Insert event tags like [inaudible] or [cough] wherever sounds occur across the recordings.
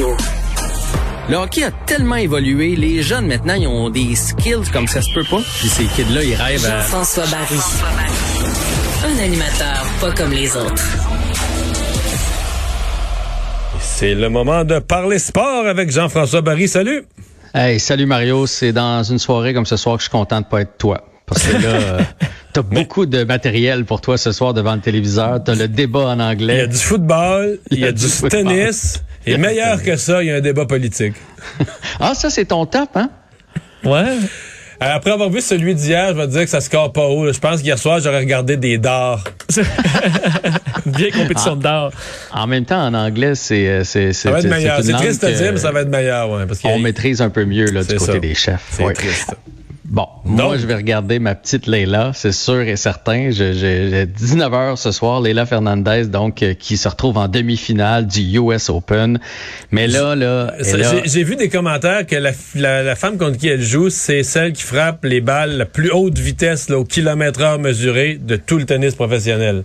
Radio. Le hockey a tellement évolué, les jeunes maintenant, ils ont des skills comme ça se peut pas. Puis ces kids-là, ils rêvent à... Jean-François Barry. Un animateur pas comme les autres. C'est le moment de parler sport avec Jean-François Barry. Salut! Hey, salut Mario. C'est dans une soirée comme ce soir que je suis content de pas être toi. Parce que là, [laughs] t'as beaucoup de matériel pour toi ce soir devant le téléviseur. T'as le débat en anglais. Il y a du football, il y a, du, tennis. Et meilleur que ça, il y a un débat politique. [laughs] ah, ça, c'est ton top, hein? Ouais. Euh, après avoir vu celui d'hier, je vais te dire que ça score pas haut. Je pense qu'hier soir, j'aurais regardé des dards. [laughs] Vieille compétition de dards. En même temps, en anglais, c'est c'est Ça va être meilleur. C'est triste à dire, mais ça va être meilleur, ouais, parce On maîtrise un peu mieux là, du côté des chefs. C'est triste. Bon, moi, je vais regarder ma petite Leila, c'est sûr et certain. J'ai 19 heures ce soir, Leila Fernandez, donc, euh, qui se retrouve en demi-finale du US Open. Mais là, là... J'ai vu des commentaires que la, la, femme contre qui elle joue, c'est celle qui frappe les balles la plus haute vitesse là, au kilomètre heure mesuré de tout le tennis professionnel.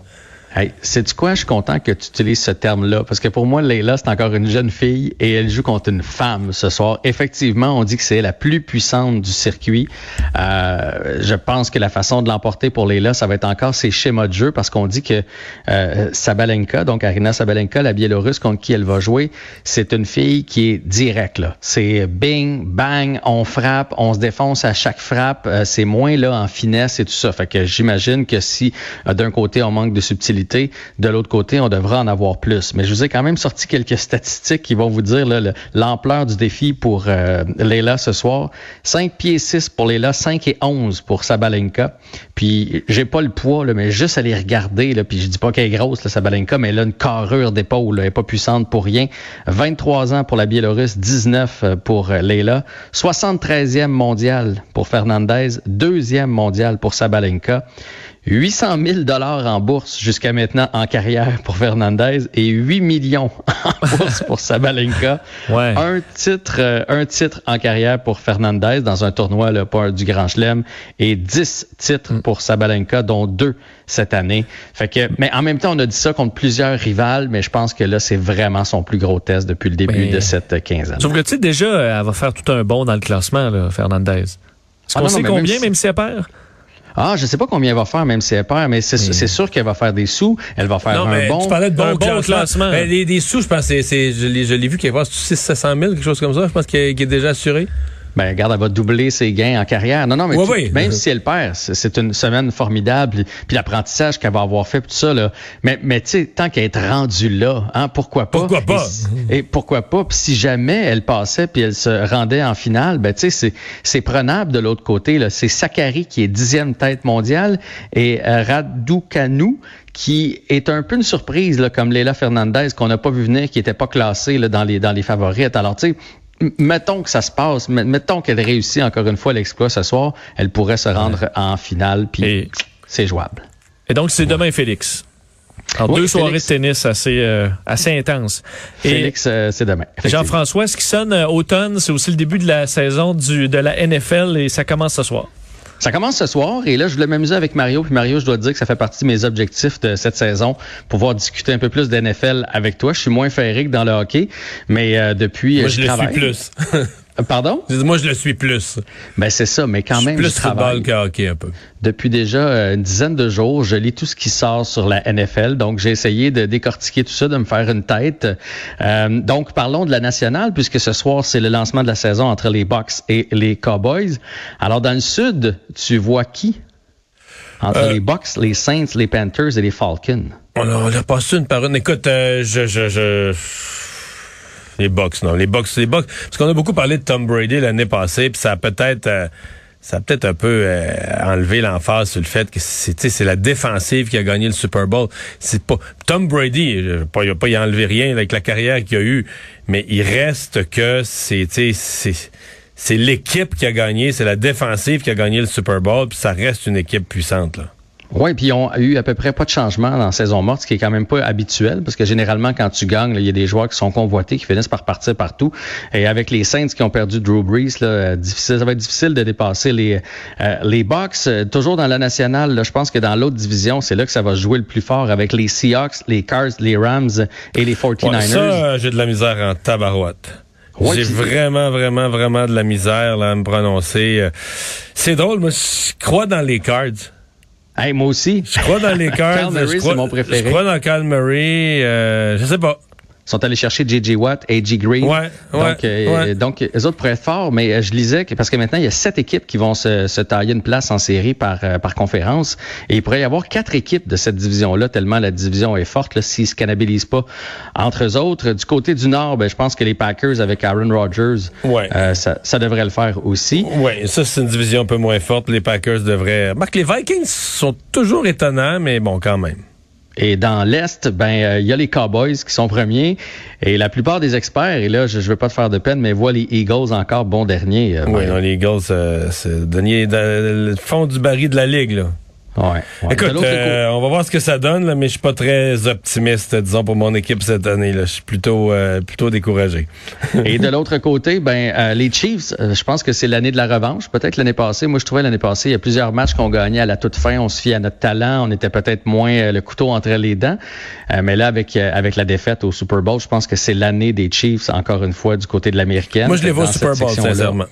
Hey, c'est quoi? Je suis content que tu utilises ce terme-là. Parce que pour moi, Leila, c'est encore une jeune fille et elle joue contre une femme ce soir. Effectivement, on dit que c'est la plus puissante du circuit. Euh, je pense que la façon de l'emporter pour Leila, ça va être encore ses schémas de jeu parce qu'on dit que euh, Sabalenka, donc Arina Sabalenka, la Biélorusse contre qui elle va jouer, c'est une fille qui est directe. C'est bing, bang, on frappe, on se défonce à chaque frappe. Euh, c'est moins là en finesse et tout ça. Fait que j'imagine que si euh, d'un côté on manque de subtilité, de l'autre côté, on devrait en avoir plus. Mais je vous ai quand même sorti quelques statistiques qui vont vous dire l'ampleur du défi pour euh, Leila ce soir. 5 pieds 6 pour Leila, 5 et 11 pour Sabalenka. Puis j'ai pas le poids, mais juste les regarder, puis je dis pas qu'elle est grosse, Sabalenka, mais elle a une carrure d'épaule, elle pas puissante pour rien. 23 ans pour la Biélorusse, 19 euh, pour euh, Leila. 73e mondial pour Fernandez, deuxième mondial pour Sabalenka. 800 000 dollars en bourse jusqu'à maintenant en carrière pour Fernandez et 8 millions [laughs] en bourse pour Sabalenka. Ouais. Un titre, euh, un titre en carrière pour Fernandez dans un tournoi le pas du Grand Chelem et 10 titres mm. pour Sabalenka, dont deux cette année. Fait que, mais en même temps, on a dit ça contre plusieurs rivales, mais je pense que là, c'est vraiment son plus gros test depuis le début de cette quinzaine. Sauf que tu sais, déjà, elle va faire tout un bond dans le classement, là, Fernandez. Est-ce ah qu'on sait combien, même si elle perd? Ah, je sais pas combien elle va faire, même si elle perd, mais c'est sûr qu'elle va faire des sous. Elle va faire un bon. Tu parlais de bon, classement. Ben, des sous, je pense, c'est, je l'ai vu qu'elle va 600 000, quelque chose comme ça. Je pense qu'elle est déjà assurée. Ben, regarde, elle va doubler ses gains en carrière. Non, non, mais même si elle perd, c'est une semaine formidable. Puis l'apprentissage qu'elle va avoir fait, tout ça, là. Mais, mais tu sais, tant qu'elle est rendue là, hein, pourquoi pas? Pourquoi pas? Et, pourquoi pas? Puis si jamais elle passait puis elle se rendait en finale, ben, tu sais, c'est prenable de l'autre côté, là. C'est Sakari qui est dixième tête mondiale et euh, Raducanu qui est un peu une surprise, là, comme Leila Fernandez, qu'on n'a pas vu venir, qui n'était pas classée là, dans, les, dans les favorites. Alors, tu sais, mettons que ça se passe, mettons qu'elle réussit encore une fois l'exploit ce soir, elle pourrait se rendre en finale, puis c'est jouable. Et donc, c'est demain, Félix. Deux soirées de tennis assez, euh, assez intenses. Félix, euh, c'est demain. Jean-François, ce qui sonne euh, automne, c'est aussi le début de la saison du, de la NFL et ça commence ce soir. Ça commence ce soir et là, je voulais m'amuser avec Mario. Puis Mario, je dois te dire que ça fait partie de mes objectifs de cette saison, pouvoir discuter un peu plus d'NFL avec toi. Je suis moins ferré que dans le hockey, mais euh, depuis, Moi, je, je le suis plus. [laughs] Euh, pardon? Moi, je le suis plus. Ben, c'est ça, mais quand même. Plus football que hockey, un peu. Depuis déjà euh, une dizaine de jours, je lis tout ce qui sort sur la NFL. Donc, j'ai essayé de décortiquer tout ça, de me faire une tête. Euh, donc, parlons de la nationale, puisque ce soir, c'est le lancement de la saison entre les Bucks et les Cowboys. Alors, dans le sud, tu vois qui? Entre les Bucks, les Saints, les Panthers et les Falcons. On a, on a passé une par une. Écoute, je, je, je les box, non. Les box, les box. Parce qu'on a beaucoup parlé de Tom Brady l'année passée, puis ça a peut-être. Euh, ça a peut-être un peu euh, enlevé l'emphase sur le fait que c'est c'est la défensive qui a gagné le Super Bowl. C'est pas Tom Brady, il n'a pas enlevé rien avec la carrière qu'il a eue, mais il reste que c'est c'est c'est l'équipe qui a gagné, c'est la défensive qui a gagné le Super Bowl, puis ça reste une équipe puissante là. Oui, puis ils ont eu à peu près pas de changement dans la saison morte, ce qui est quand même pas habituel, parce que généralement, quand tu gagnes, il y a des joueurs qui sont convoités, qui finissent par partir partout. Et avec les Saints qui ont perdu Drew Brees, là, euh, difficile, ça va être difficile de dépasser les, euh, les Bucks. Euh, toujours dans la nationale, là, je pense que dans l'autre division, c'est là que ça va jouer le plus fort avec les Seahawks, les Cars, les Rams et les 49ers. Ouais, ça, j'ai de la misère en tabarouette. J'ai vraiment, vraiment, vraiment de la misère là, à me prononcer. C'est drôle, moi, je crois dans les Cards. Hey, moi aussi. Je crois dans les [laughs] Cards. Murray, c'est mon préféré. Je crois dans Cal Murray. Euh, je sais pas sont allés chercher J.J. Watt, A.G. Green. Ouais, donc, euh, donc, eux autres pourraient être forts, mais euh, je lisais que, parce que maintenant, il y a sept équipes qui vont se, se tailler une place en série par, euh, par conférence. Et il pourrait y avoir quatre équipes de cette division-là, tellement la division est forte, s'ils ne se cannibalisent pas entre eux autres. Du côté du Nord, ben, je pense que les Packers avec Aaron Rodgers, ouais. ça, ça, devrait le faire aussi. Oui, ça, c'est une division un peu moins forte. Les Packers devraient... Marc, les Vikings sont toujours étonnants, mais bon, quand même. Et dans l'Est, ben euh, il y a les Cowboys qui sont premiers. Et la plupart des experts, et là, je ne veux pas te faire de peine, mais voient les Eagles encore bon dernier. Euh, oui, non, les Eagles, euh, c'est le fond du baril de la Ligue. Là. Ouais, Écoute, euh, on va voir ce que ça donne, là, mais je suis pas très optimiste, disons, pour mon équipe cette année. Là. Je suis plutôt, euh, plutôt découragé. Et de [laughs] l'autre côté, ben euh, les Chiefs, je pense que c'est l'année de la revanche. Peut-être l'année passée. Moi, je trouvais l'année passée, il y a plusieurs matchs qu'on gagnait à la toute fin. On se fie à notre talent. On était peut-être moins le couteau entre les dents. mais là, avec avec la défaite au Super Bowl, je pense que c'est l'année des Chiefs, encore une fois, du côté de l'américaine. Moi, je les vois au Super Bowl, sincèrement.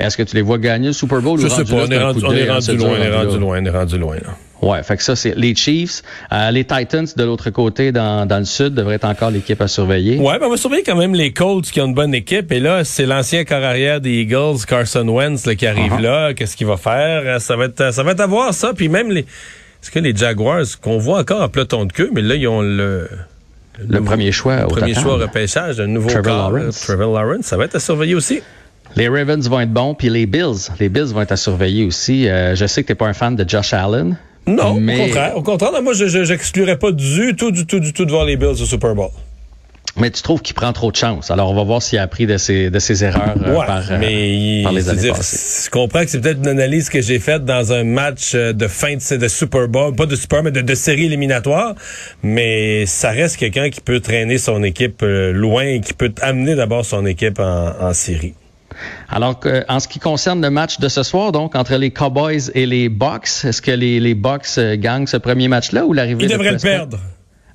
Est-ce que tu les vois gagner le Super Bowl? Je sais pas, on est rendu, on est rendu loin, on est rendu loin, on est rendu loin. Ouais, fait que ça, c'est les Chiefs. Euh, les Titans, de l'autre côté, dans, dans le sud, devraient être encore l'équipe à surveiller. Ouais, ben on va surveiller quand même les Colts qui ont une bonne équipe. Et là, c'est l'ancien corps arrière des Eagles, Carson Wentz, là, qui arrive uh-huh. là. Qu'est-ce qu'il va faire? Ça va être, ça va être à voir, ça. Puis même les, est-ce que les Jaguars, qu'on voit encore en peloton de queue, mais là, ils ont le, le, premier choix. Le premier choix repêchage, un nouveau Trevor Lawrence. Trevor Lawrence. Ça va être à surveiller aussi. Les Ravens vont être bons, puis les Bills. Les Bills vont être à surveiller aussi. Euh, je sais que tu n'es pas un fan de Josh Allen. Non, au contraire. Au contraire, moi, je n'exclurais pas du tout, du tout, du tout de voir les Bills au Super Bowl. Mais tu trouves qu'il prend trop de chance. Alors, on va voir s'il a appris de ses, de ses erreurs euh, par, euh, mais par les années dire, passées. Je comprends que c'est peut-être une analyse que j'ai faite dans un match de fin de, de Super Bowl, pas de Super, mais de, de série éliminatoire. Mais ça reste quelqu'un qui peut traîner son équipe loin et qui peut amener d'abord son équipe en, en série. Alors, en ce qui concerne le match de ce soir, donc, entre les Cowboys et les Bucks, est-ce que les, les Bucks euh, gagnent ce premier match-là ou l'arrivée Ils devraient le perdre.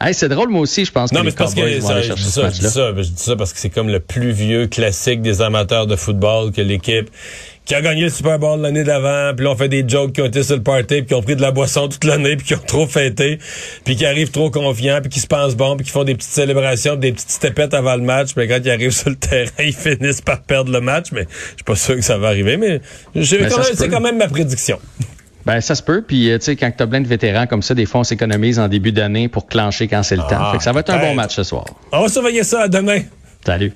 Hey, c'est drôle, moi aussi, je pense non, que mais les Cowboys vont aller chercher ça, ce match-là. Je dis ça, parce que c'est comme le plus vieux classique des amateurs de football que l'équipe qui a gagné le Super Bowl l'année d'avant, puis là on fait des jokes qui ont été sur le party, puis qui ont pris de la boisson toute l'année, puis qui ont trop fêté, puis qui arrivent trop confiants, puis qui se pensent bon, puis qui font des petites célébrations, des petites stepettes avant le match, mais quand ils arrivent sur le terrain, [laughs] ils finissent par perdre le match, mais je suis pas sûr que ça va arriver, mais, c'est quand même ma prédiction. Ben ça se peut, puis euh, tu sais quand tu as plein de vétérans comme ça, des fois on s'économise en début d'année pour clancher quand c'est le temps. Ah, fait que ça va être un bon match ce soir. On va surveiller ça à demain. Salut.